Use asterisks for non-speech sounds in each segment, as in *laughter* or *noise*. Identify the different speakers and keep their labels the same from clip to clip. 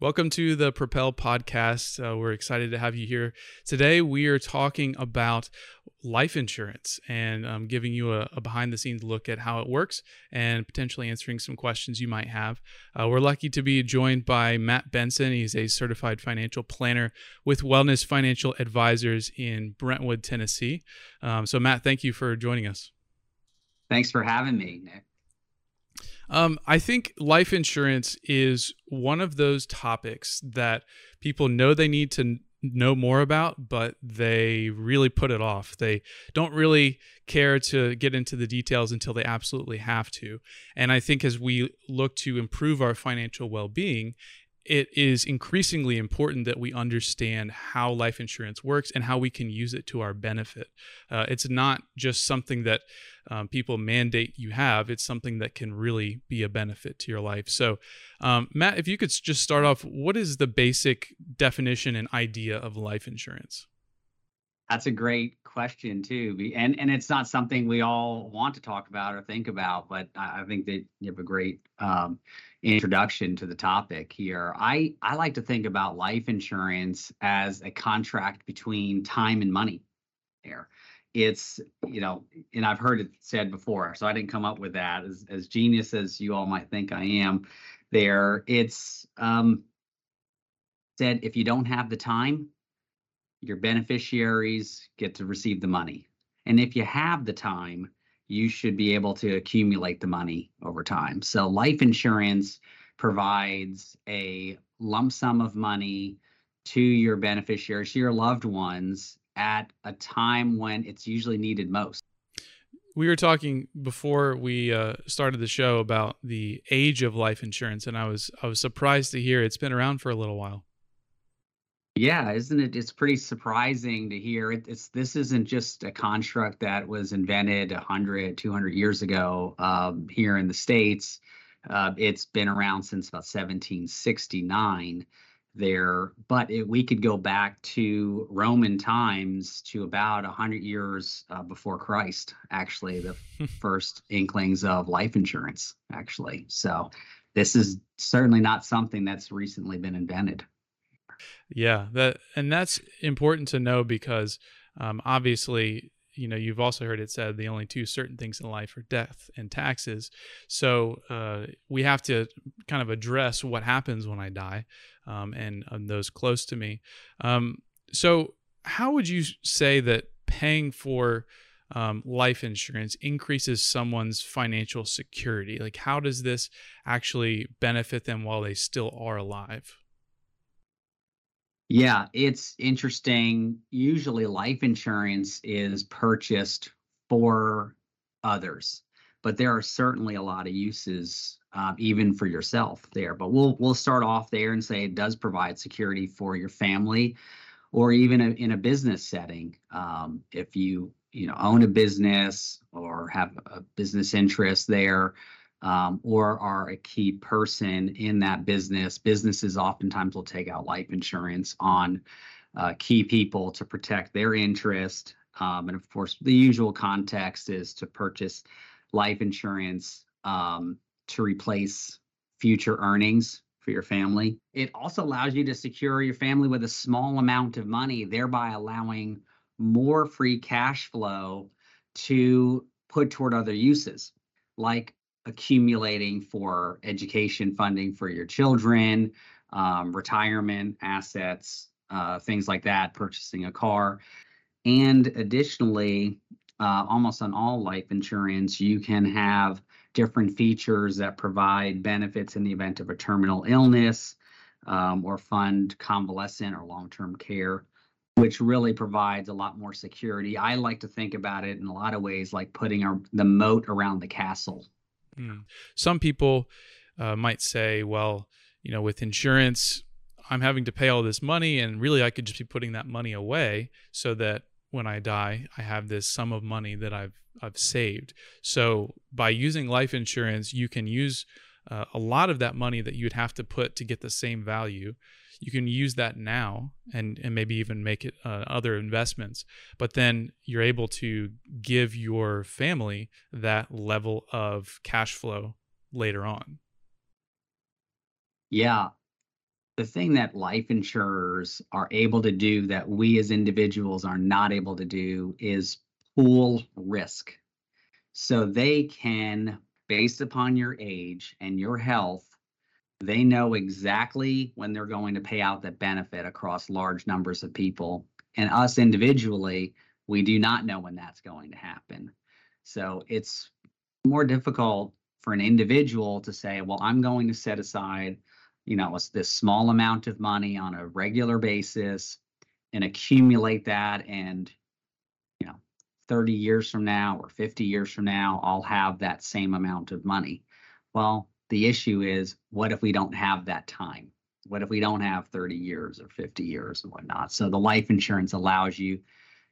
Speaker 1: Welcome to the Propel podcast. Uh, we're excited to have you here. Today, we are talking about life insurance and um, giving you a, a, behind the scenes look at how it works and potentially answering some questions you might have. Uh, we're lucky to be joined by Matt Benson. He's a certified financial planner with Wellness Financial Advisors in Brentwood, Tennessee. Um, so, Matt, thank you for joining us.
Speaker 2: Thanks for having me, Nick.
Speaker 1: Um, I think life insurance is one of those topics that people know they need to know more about, but they really put it off. They don't really care to get into the details until they absolutely have to. And I think as we look to improve our financial well being, it is increasingly important that we understand how life insurance works and how we can use it to our benefit. Uh, it's not just something that um, people mandate you have, it's something that can really be a benefit to your life. So, um, Matt, if you could just start off, what is the basic definition and idea of life insurance?
Speaker 2: That's a great question too, and and it's not something we all want to talk about or think about, but I, think that you have a great um, introduction to the topic here. I I like to think about life insurance as a contract between time and money. There, it's you know, and I've heard it said before, so I didn't come up with that. As as genius as you all might think I am, there, it's um, said if you don't have the time your beneficiaries get to receive the money. And if you have the time, you should be able to accumulate the money over time. So life insurance provides a lump sum of money to your beneficiaries, to your loved ones at a time when it's usually needed most.
Speaker 1: We were talking before we uh, started the show about the age of life insurance, and I was I was surprised to hear it's been around for a little while.
Speaker 2: Yeah, isn't it? It's pretty surprising to hear. It, it's this isn't just a construct that was invented 100, 200 years ago um, here in the states. Uh, it's been around since about 1769 there, but it, we could go back to Roman times to about 100 years uh, before Christ, actually, the *laughs* first inklings of life insurance, actually. So this is certainly not something that's recently been invented.
Speaker 1: Yeah, that and that's important to know because um, obviously, you know, you've also heard it said the only two certain things in life are death and taxes. So uh, we have to kind of address what happens when I die, um, and, and, those close to me. Um, so, how would you say that paying for um, life insurance increases someone's financial security? Like, how does this actually benefit them while they still are alive?
Speaker 2: Yeah, it's interesting. Usually, life insurance is purchased for others, but there are certainly a lot of uses, uh, even for yourself there. But we'll we'll start off there and say it does provide security for your family, or even a, in a business setting. Um, if you you know own a business or have a business interest there, um, or are a key person in that business. Businesses oftentimes will take out life insurance on uh, key people to protect their interest. Um, and of course, the usual context is to purchase life insurance um, to replace future earnings for your family. It also allows you to secure your family with a small amount of money, thereby allowing more free cash flow to put toward other uses like accumulating for education funding for your children, um, retirement assets, uh, things like that, purchasing a car. And additionally, uh, almost on all life insurance, you can have different features that provide benefits in the event of a terminal illness um, or fund convalescent or long term care, which really provides a lot more security. I like to think about it in a lot of ways like putting our, the moat around the castle
Speaker 1: Mm. Some people uh, might say, well, you know, with insurance, I'm having to pay all this money, and really I could just be putting that money away so that when I die, I have this sum of money that I've I've saved. So by using life insurance, you can use uh, a lot of that money that you'd have to put to get the same value you can use that now and and maybe even make it uh, other investments but then you're able to give your family that level of cash flow later on
Speaker 2: yeah the thing that life insurers are able to do that we as individuals are not able to do is pool risk. So they can, based upon your age and your health, they know exactly when they're going to pay out that benefit across large numbers of people. And us individually, we do not know when that's going to happen. So it's more difficult for an individual to say, well, I'm going to set aside, you know, this small amount of money on a regular basis and accumulate that and you know 30 years from now or 50 years from now I'll have that same amount of money. Well, the issue is what if we don't have that time? What if we don't have 30 years or 50 years and whatnot? So the life insurance allows you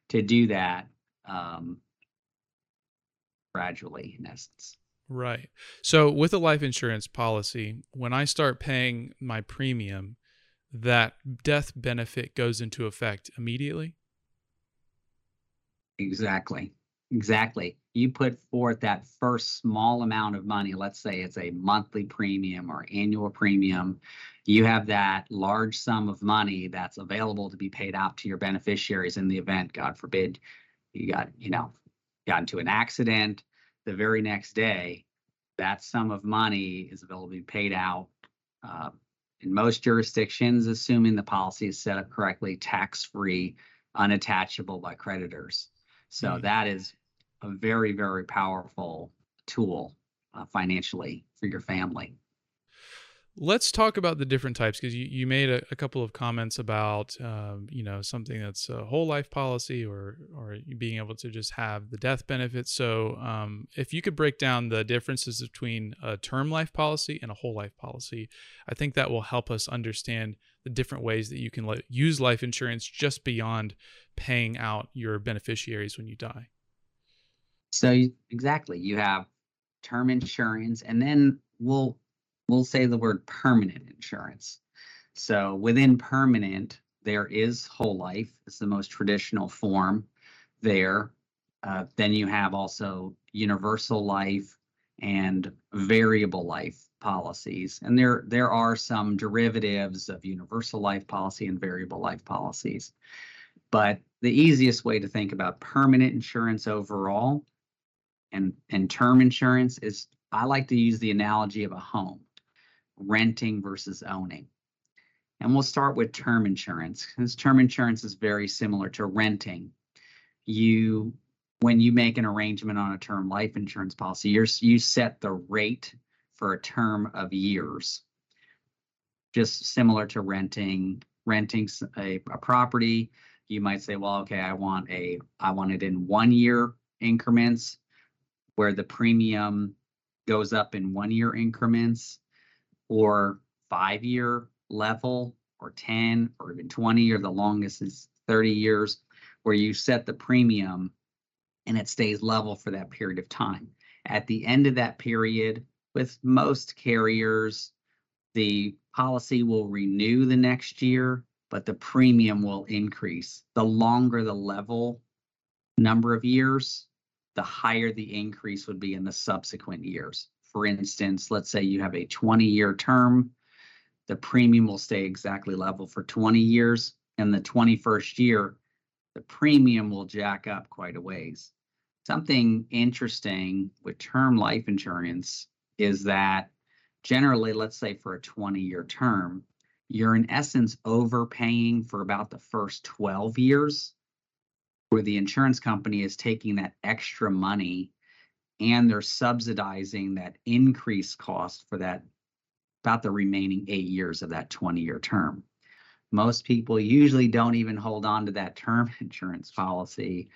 Speaker 2: to do that um, gradually, in essence.
Speaker 1: Right. So with a life insurance policy, when I start paying my premium, that death benefit goes into effect immediately?
Speaker 2: Exactly. Exactly. You put forth that first small amount of money, let's say it's a monthly premium or annual premium, you have that large sum of money that's available to be paid out to your beneficiaries in the event, God forbid, you got, you know, got into an accident the very next day, that sum of money is available to be paid out uh, in most jurisdictions, assuming the policy is set up correctly, tax-free, unattachable by creditors. So mm-hmm. that is a very, very powerful tool uh, financially for your family.
Speaker 1: Let's talk about the different types because you, you made a, a, couple of comments about um, you know something that's a whole life policy or or being able to just have the death benefit. So um, if you could break down the differences between a term life policy and a whole life policy, I think that will help us understand the different ways that you can let, use life insurance just beyond paying out your beneficiaries when you die.
Speaker 2: So exactly, you have term insurance, and then we'll we'll say the word permanent insurance. So within permanent, there is whole life. It's the most traditional form there. Uh, then you have also universal life and variable life policies. And there, there are some derivatives of universal life policy and variable life policies. But the easiest way to think about permanent insurance overall and, and term insurance is I like to use the analogy of a home renting versus owning. And we'll start with term insurance. Because term insurance is very similar to renting. You, when you make an arrangement on a term life insurance policy, you you set the rate for a term of years. Just similar to renting, renting a, a property, you might say, well, okay, I want a, I want it in one year increments, where the premium goes up in one year increments or five year level or 10 or even 20 or the longest is 30 years where you set the premium and it stays level for that period of time. At the end of that period, with most carriers, the policy will renew the next year, but the premium will increase. The longer the level number of years, the higher the increase would be in the subsequent years for instance, let's say you have a 20 year term, the premium will stay exactly level for 20 years. And the 21st year, the premium will jack up quite a ways. Something interesting with term life insurance is that generally, let's say for a 20 year term, you're in essence overpaying for about the first 12 years, where the insurance company is taking that extra money and they're subsidizing that increased cost for that about the remaining eight years of that 20 year term. Most people usually don't even hold on to that term *laughs* insurance policy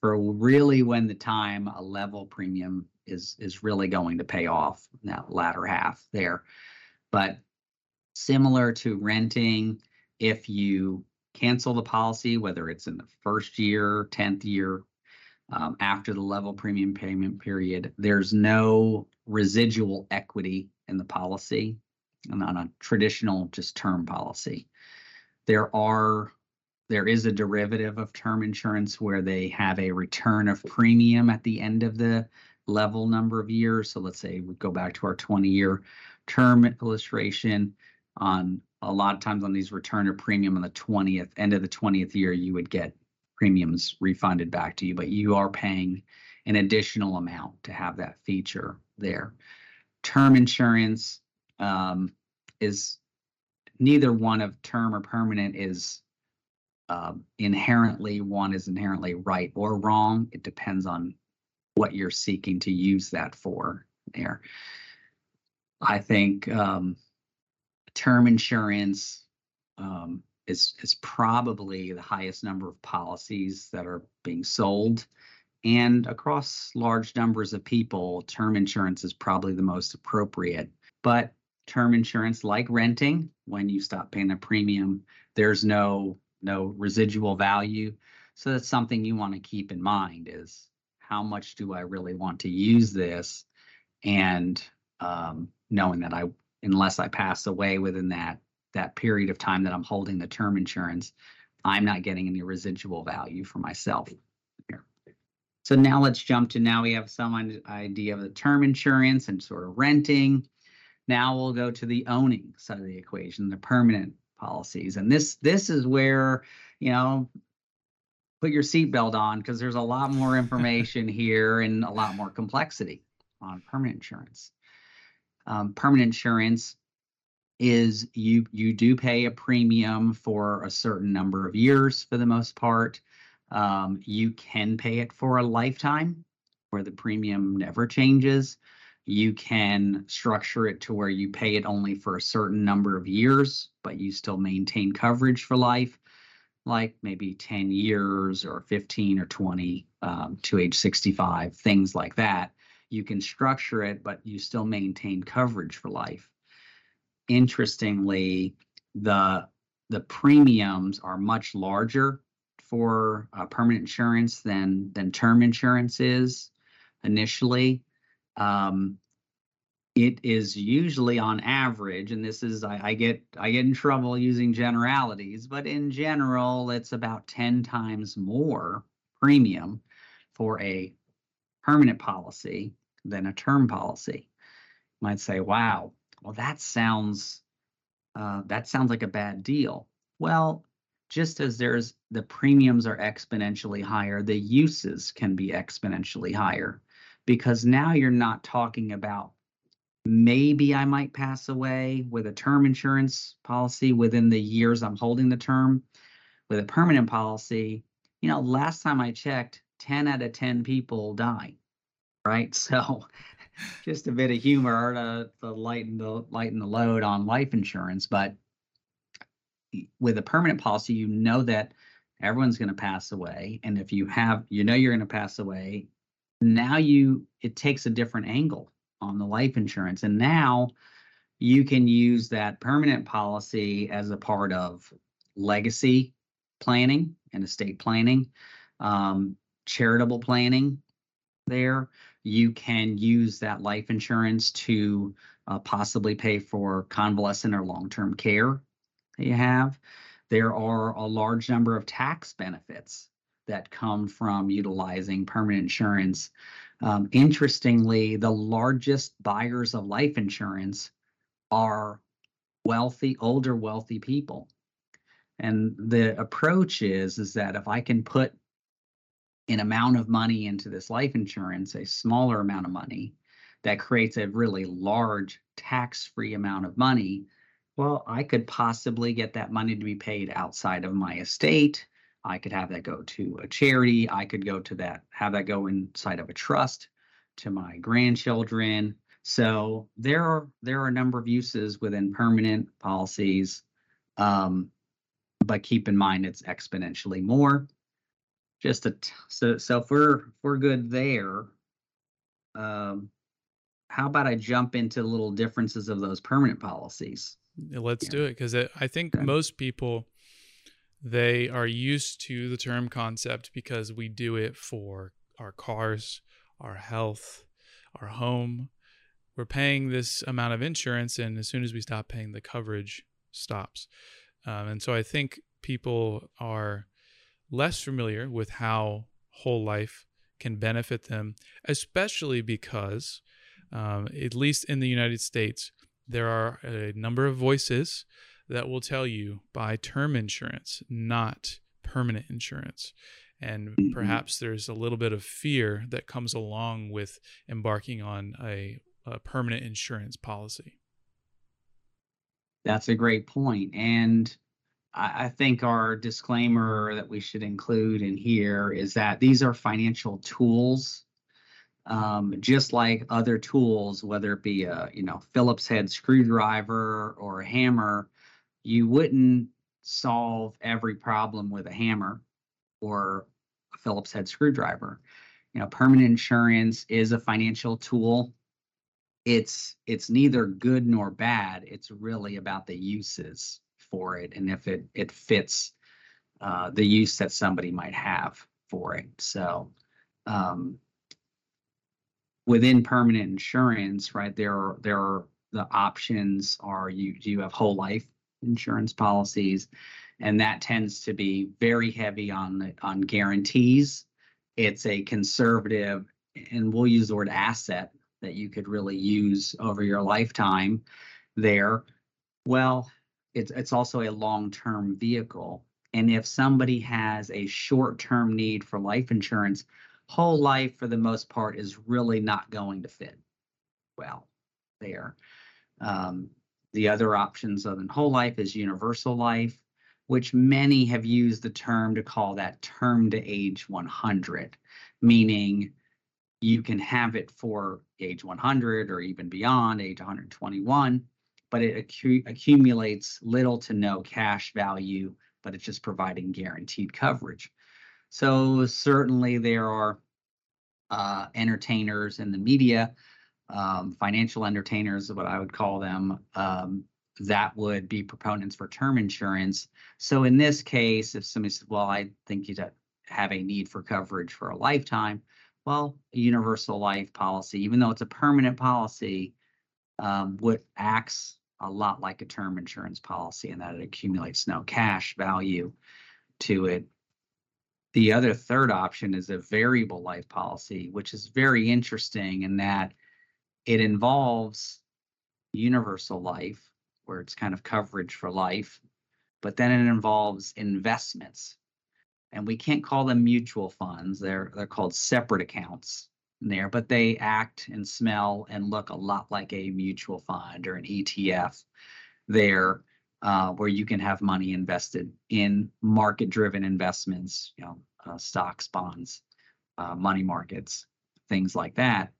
Speaker 2: for really when the time a level premium is is really going to pay off that latter half there. But similar to renting, if you cancel the policy, whether it's in the first year, 10th year, um, after the level premium payment period. There's no residual equity in the policy and on a traditional just term policy. There are there is a derivative of term insurance where they have a return of premium at the end of the level number of years. So let's say we go back to our 20 year term illustration on a lot of times on these return of premium on the 20th end of the 20th year, you would get premiums refunded back to you, but you are paying an additional amount to have that feature there. Term insurance um, is neither one of term or permanent is um, inherently one is inherently right or wrong. It depends on what you're seeking to use that for there. I think um, term insurance um, is is probably the highest number of policies that are being sold, and across large numbers of people, term insurance is probably the most appropriate. But term insurance, like renting, when you stop paying the premium, there's no no residual value. So that's something you want to keep in mind is how much do I really want to use this? And um, knowing that I, unless I pass away within that that period of time that I'm holding the term insurance, I'm not getting any residual value for myself here. So now let's jump to now we have some idea of the term insurance and sort of renting. Now we'll go to the owning side of the equation, the permanent policies. And this this is where, you know, put your seatbelt on because there's a lot more *laughs* information here and a lot more complexity on permanent insurance. Um, permanent insurance is you you do pay a premium for a certain number of years for the most part. Um, you can pay it for a lifetime where the premium never changes. You can structure it to where you pay it only for a certain number of years, but you still maintain coverage for life, like maybe 10 years or 15 or 20 um, to age 65, things like that. You can structure it, but you still maintain coverage for life. Interestingly, the the premiums are much larger for uh, permanent insurance than than term insurance is initially. Um, it is usually on average, and this is I, I, get I get in trouble using generalities, but in general, it's about 10 times more premium for a permanent policy than a term policy. You might say, wow, well, that sounds uh, that sounds like a bad deal. Well, just as there's the premiums are exponentially higher, the uses can be exponentially higher because now you're not talking about maybe I might pass away with a term insurance policy within the years I'm holding the term. With a permanent policy, you know, last time I checked, 10 out of 10 people die. Right. *laughs* So just a bit of humor to, to lighten the lighten the load on life insurance. But with a permanent policy, you know that everyone's going to pass away. And if you have, you know, you're going to pass away now you it takes a different angle on the life insurance and now you can use that permanent policy as a part of legacy planning and estate planning um, charitable planning there you can use that life insurance to uh, possibly pay for convalescent or long-term care that you have there are a large number of tax benefits that come from utilizing permanent insurance. Um, interestingly, the largest buyers of life insurance are wealthy, older, wealthy people. And the approach is is that if I can put an amount of money into this life insurance, a smaller amount of money, that creates a really large tax-free amount of money, well, I could possibly get that money to be paid outside of my estate I could have that go to a charity. I could go to that, have that go inside of a trust to my grandchildren. So there are there are a number of uses within permanent policies, um, but keep in mind it's exponentially more. Just a t- so so if we're if we're good there, um, how about I jump into little differences of those permanent policies?
Speaker 1: Let's yeah. do it because I think okay. most people they are used to the term concept because we do it for our cars, our health, our home. We're paying this amount of insurance, and as soon as we stop paying, the coverage stops. Um, and so I think people are less familiar with how whole life can benefit them, especially because, um, at least in the United States, there are a number of voices that will tell you buy term insurance, not permanent insurance. And
Speaker 2: Mhm.
Speaker 1: perhaps there's a little bit of fear that comes along with embarking on a, a permanent insurance policy.
Speaker 2: That's a great point. And I, I think our disclaimer that we should include in here is that these are financial tools. Um, just like other tools, whether it be a you know Phillips head screwdriver or a hammer, you wouldn't solve every problem with a hammer or a Phillips head screwdriver. You know, permanent insurance is a financial tool it's it's neither good nor bad. It's really about the uses for it and if it it fits uh, the use that somebody might have for it. So um, within permanent insurance, right there are there are the options are you do you have whole life insurance policies, and that tends to be very heavy on on guarantees. It's a conservative, and we'll use the word asset that you could really use over your lifetime there. Well, it's it's also a long-term vehicle. And if somebody has a short-term need for life insurance, whole life for the most part is really not going to fit well there. Um, the other options other than whole life is universal life, which many have used the term to call that term to age 100, meaning you can have it for age 100 or even beyond age 121 but it accu- accumulates little to no cash value but it's just providing guaranteed coverage. So certainly there are uh, entertainers in the media um, financial entertainers what i would call them um, that would be proponents for term insurance. So in this case if somebody says well i think you'd have a need for coverage for a lifetime well, a universal life policy, even though it's a permanent policy, um, what acts a lot like a term insurance policy in that it accumulates no cash value to it. The other third option is a variable life policy, which is very interesting in that it involves universal life, where it's kind of coverage for life, but then it involves investments and we can't call them mutual funds. They're they're called separate accounts there, but they act and smell and look a lot like a mutual fund or an ETF there, uh, where you can have money invested in market-driven investments, you know, uh, stocks, bonds, uh, money markets, things like that.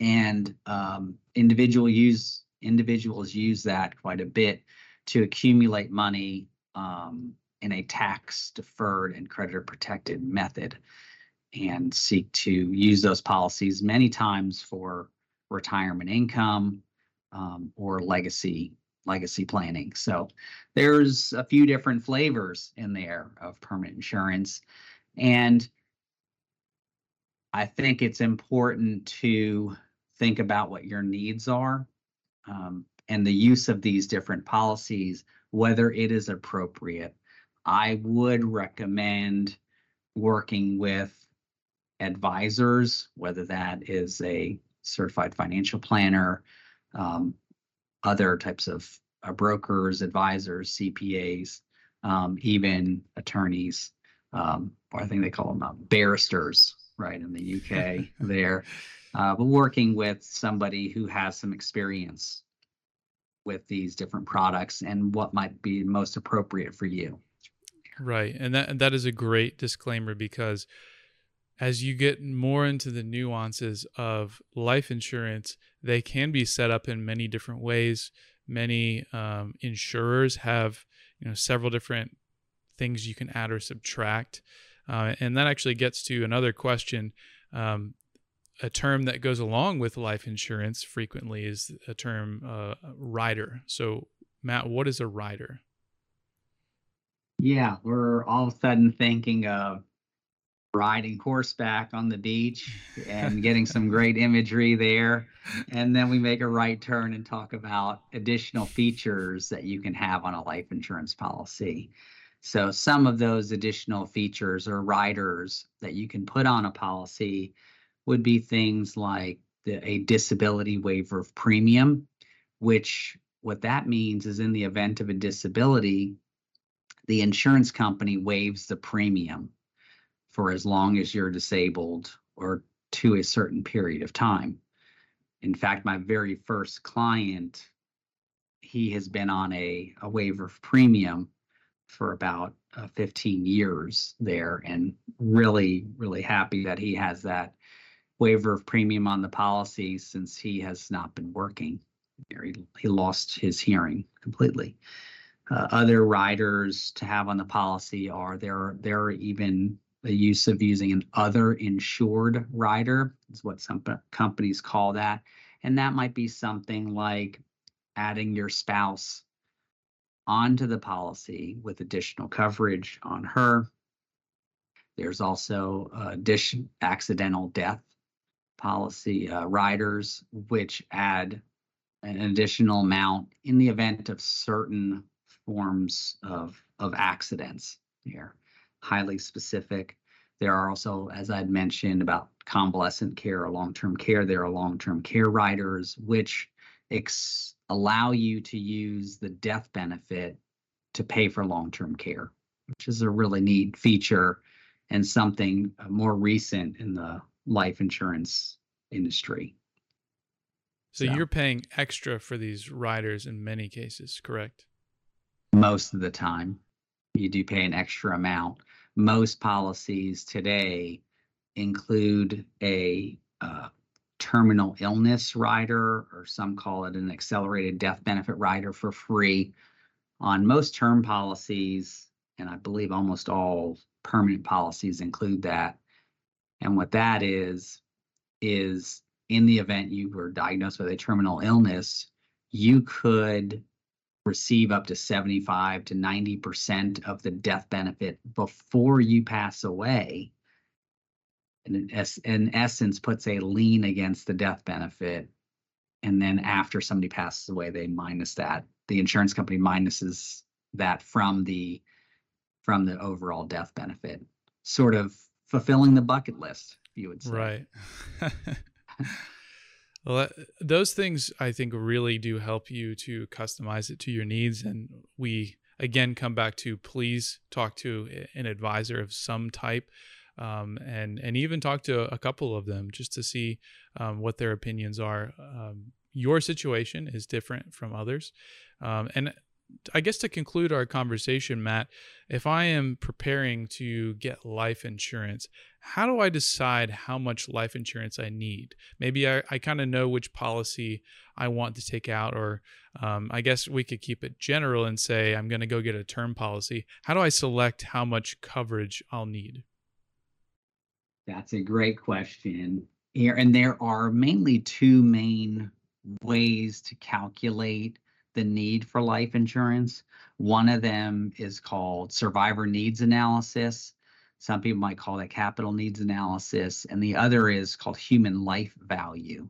Speaker 2: And um, individual use individuals use that quite a bit to accumulate money um, in a tax deferred and creditor protected method and seek to use those policies many times for retirement income um, or legacy legacy planning. So there's a few different flavors in there of permanent insurance. And I think it's important to think about what your needs are um, and the use of these different policies, whether it is appropriate I would recommend working with advisors, whether that is a certified financial planner, um, other types of uh, brokers, advisors, CPAs, um, even attorneys, um, or I think they call them uh, barristers, right, in the UK *laughs* there. Uh, but working with somebody who has some experience with these different products and what might be most appropriate for you.
Speaker 1: Right. And that that is a great disclaimer because as you get more into the nuances of life insurance, they can be set up in many different ways. Many um, insurers have, you know, several different things you can add or subtract, uh, and that actually gets to another question. Um, a term that goes along with life insurance frequently is a term uh, rider. So, Matt, what is a rider?
Speaker 2: Yeah, we're all of a sudden thinking of riding horseback on the beach and getting some great imagery there. And then we make a right turn and talk about additional features that you can have on a life insurance policy. So, some of those additional features or riders that you can put on a policy would be things like the, a disability waiver of premium, which what that means is in the event of a disability, the insurance company waives the premium for as long as you're disabled or to a certain period of time. In fact, my very first client, he has been on a, a waiver of premium for about uh, 15 years there and really, really happy that he has that waiver of premium on the policy since he has not been working. He, he lost his hearing completely. Uh, other riders to have on the policy are there. There are even the use of using an other insured rider is what some companies call that, and that might be something like adding your spouse onto the policy with additional coverage on her. There's also addition accidental death policy uh, riders, which add an additional amount in the event of certain forms of, of accidents here, highly specific. There are also, as I'd mentioned, about convalescent care or long-term care, there are long-term care riders, which ex- allow you to use the death benefit to pay for long-term care, which is a really neat feature and something uh, more recent in the life insurance industry.
Speaker 1: So, so, you're paying extra for these riders in many cases, correct?
Speaker 2: Most of the time, you do pay an extra amount. Most policies today include a uh, terminal illness rider, or some call it an accelerated death benefit rider for free. On most term policies, and I believe almost all permanent policies include that. And what that is, is in the event you were diagnosed with a terminal illness, you could receive up to 75 to 90% of the death benefit before you pass away. And in, in essence, puts a lien against the death benefit. And then after somebody passes away, they minus that. The insurance company minuses that from the from the overall death benefit, sort of fulfilling the bucket list you would say.
Speaker 1: Right. *laughs* well, those things I think really do help you to customize it to your needs. And we again come back to please talk to an advisor of some type. Um, and and even talk to a couple of them just to see um, what their opinions are. Um, your situation is different from others, um, and I guess to conclude our conversation, Matt, if I am preparing to get life insurance, how do I decide how much life insurance I need? Maybe I, I kind of know which policy I want to take out, or um, I guess we could keep it general and say I'm going to go get a term policy. How do I select how much coverage I'll need?
Speaker 2: That's a great question. Here, and there are mainly two main ways to calculate the need for life insurance. One of them is called survivor needs analysis. Some people might call that capital needs analysis. And the other is called human life value.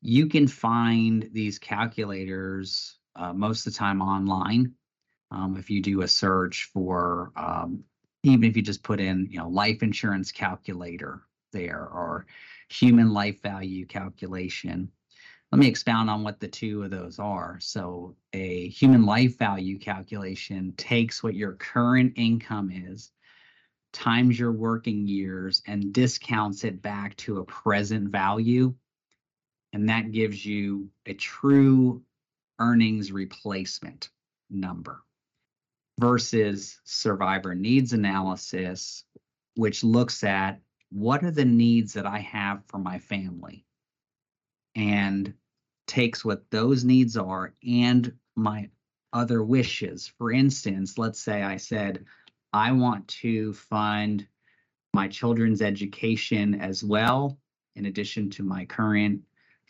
Speaker 2: You can find these calculators uh, most of the time online. Um, if you do a search for, um, even if you just put in, you know, life insurance calculator there or human life value calculation, let me expound on what the two of those are. So a human life value calculation takes what your current income is, times your working years, and discounts it back to a present value. And that gives you a true earnings replacement number versus survivor needs analysis, which looks at what are the needs that I have for my family and takes what those needs are and my other wishes. For instance, let's say I said, I want to fund my children's education as well, in addition to my current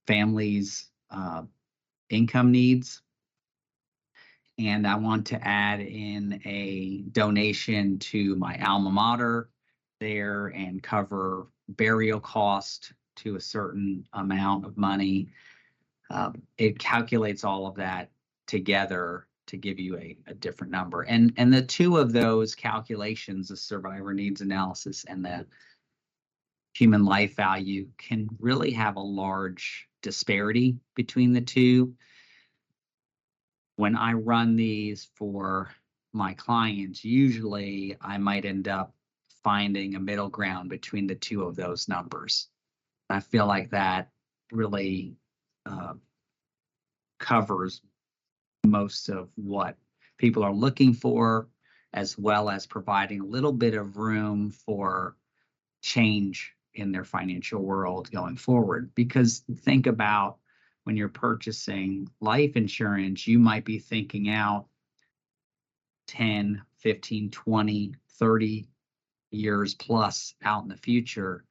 Speaker 2: family's uh, income needs. And I want to add in a donation to my alma mater there and cover burial cost to a certain amount of money. Um, it calculates all of that together to give you a, a different number. And and the two of those calculations, the survivor needs analysis and the human life value, can really have a large disparity between the two. when I run these for my clients, usually I might end up finding a middle ground between the two of those numbers. I feel like that really uh, covers most of what people are looking for, as well as providing a little bit of room for change in their financial world going forward. Because think about when you're purchasing life insurance, you might be thinking out 10, 15, 20, 30 years plus out in the future.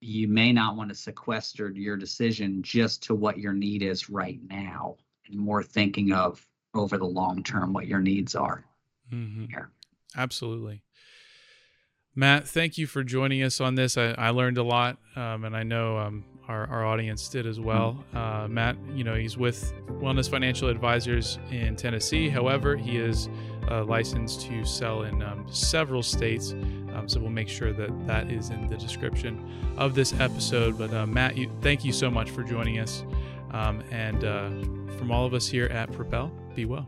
Speaker 2: You may not want to sequester your decision just to what your need is right now and more thinking of over the long term what your needs are
Speaker 1: mm-hmm. here. Absolutely. Matt, thank you for joining us on this. I, I learned a lot, um, and I know um, our, our audience did as well. Uh, Matt, you know, he's with Wellness Financial Advisors in Tennessee. However, he is uh, to sell in um, several states. Um, so we'll make sure that that is in the description of this episode. But uh, Matt, you, thank you so much for joining us. Um, and uh, from all of us here at Propel, be well.